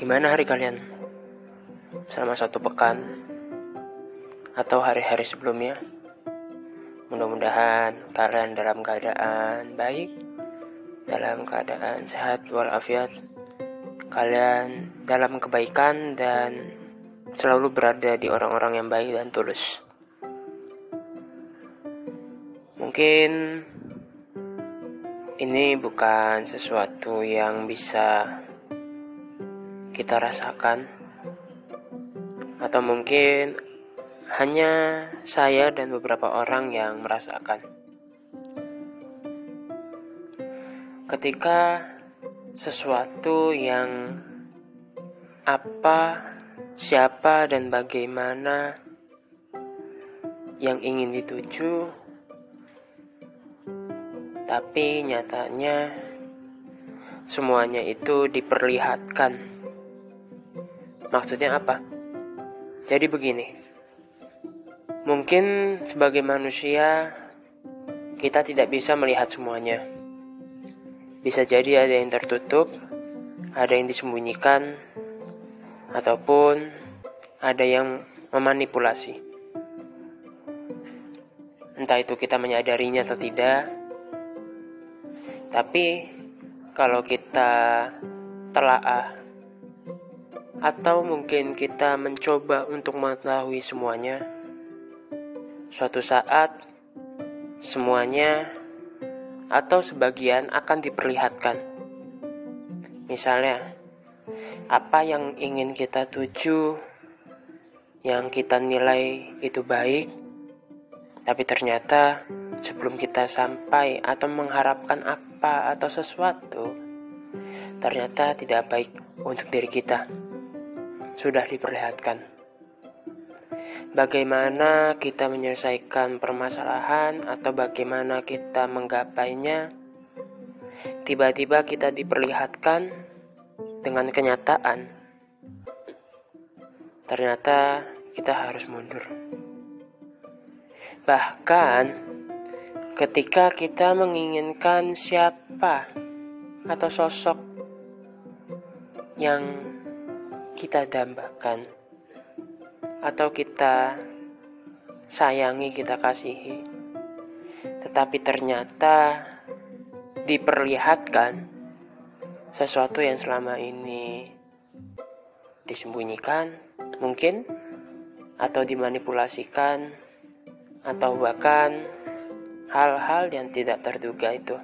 Gimana hari kalian? Selama satu pekan atau hari-hari sebelumnya? Mudah-mudahan kalian dalam keadaan baik, dalam keadaan sehat walafiat. Kalian dalam kebaikan dan selalu berada di orang-orang yang baik dan tulus. Mungkin ini bukan sesuatu yang bisa kita rasakan, atau mungkin hanya saya dan beberapa orang yang merasakan. Ketika sesuatu yang apa, siapa, dan bagaimana yang ingin dituju tapi nyatanya semuanya itu diperlihatkan. Maksudnya apa? Jadi begini. Mungkin sebagai manusia kita tidak bisa melihat semuanya. Bisa jadi ada yang tertutup, ada yang disembunyikan, ataupun ada yang memanipulasi. Entah itu kita menyadarinya atau tidak, tapi kalau kita telaah atau mungkin kita mencoba untuk mengetahui semuanya, suatu saat semuanya atau sebagian akan diperlihatkan. Misalnya, apa yang ingin kita tuju, yang kita nilai itu baik, tapi ternyata sebelum kita sampai atau mengharapkan apa atau sesuatu ternyata tidak baik untuk diri kita sudah diperlihatkan. Bagaimana kita menyelesaikan permasalahan atau bagaimana kita menggapainya, tiba-tiba kita diperlihatkan dengan kenyataan. Ternyata kita harus mundur. Bahkan Ketika kita menginginkan siapa atau sosok yang kita dambakan atau kita sayangi, kita kasihi, tetapi ternyata diperlihatkan sesuatu yang selama ini disembunyikan, mungkin atau dimanipulasikan, atau bahkan hal-hal yang tidak terduga itu.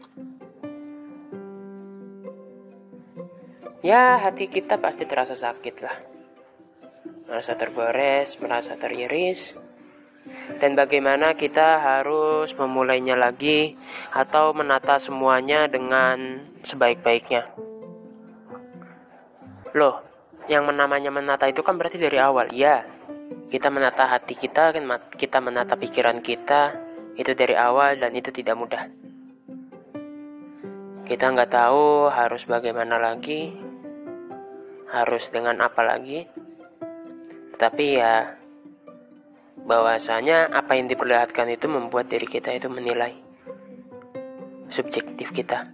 Ya, hati kita pasti terasa sakit lah. Merasa tergores, merasa teriris. Dan bagaimana kita harus memulainya lagi atau menata semuanya dengan sebaik-baiknya. Loh, yang namanya menata itu kan berarti dari awal. Ya, kita menata hati kita, kan kita menata pikiran kita, itu dari awal dan itu tidak mudah. Kita nggak tahu harus bagaimana lagi, harus dengan apa lagi. Tetapi ya, bahwasanya apa yang diperlihatkan itu membuat diri kita itu menilai subjektif kita.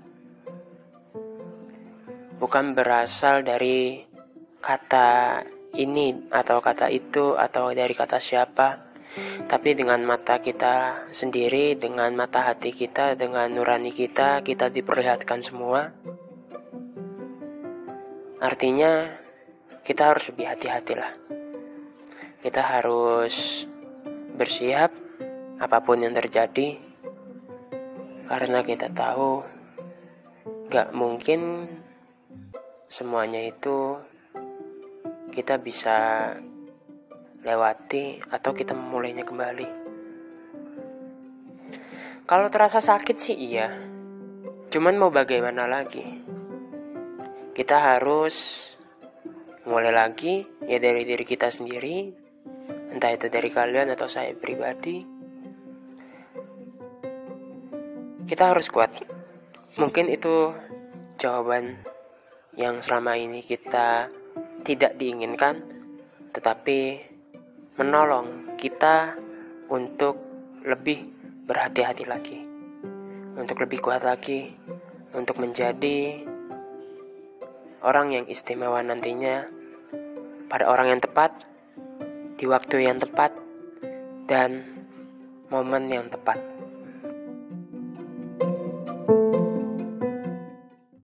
Bukan berasal dari kata ini atau kata itu atau dari kata siapa tapi dengan mata kita sendiri, dengan mata hati kita, dengan nurani kita, kita diperlihatkan semua. Artinya, kita harus lebih hati-hatilah. Kita harus bersiap apa pun yang terjadi, karena kita tahu gak mungkin semuanya itu kita bisa lewati atau kita memulainya kembali. Kalau terasa sakit sih iya. Cuman mau bagaimana lagi? Kita harus mulai lagi ya dari diri kita sendiri. Entah itu dari kalian atau saya pribadi. Kita harus kuat. Mungkin itu jawaban yang selama ini kita tidak diinginkan, tetapi menolong kita untuk lebih berhati-hati lagi, untuk lebih kuat lagi, untuk menjadi orang yang istimewa nantinya pada orang yang tepat, di waktu yang tepat, dan momen yang tepat.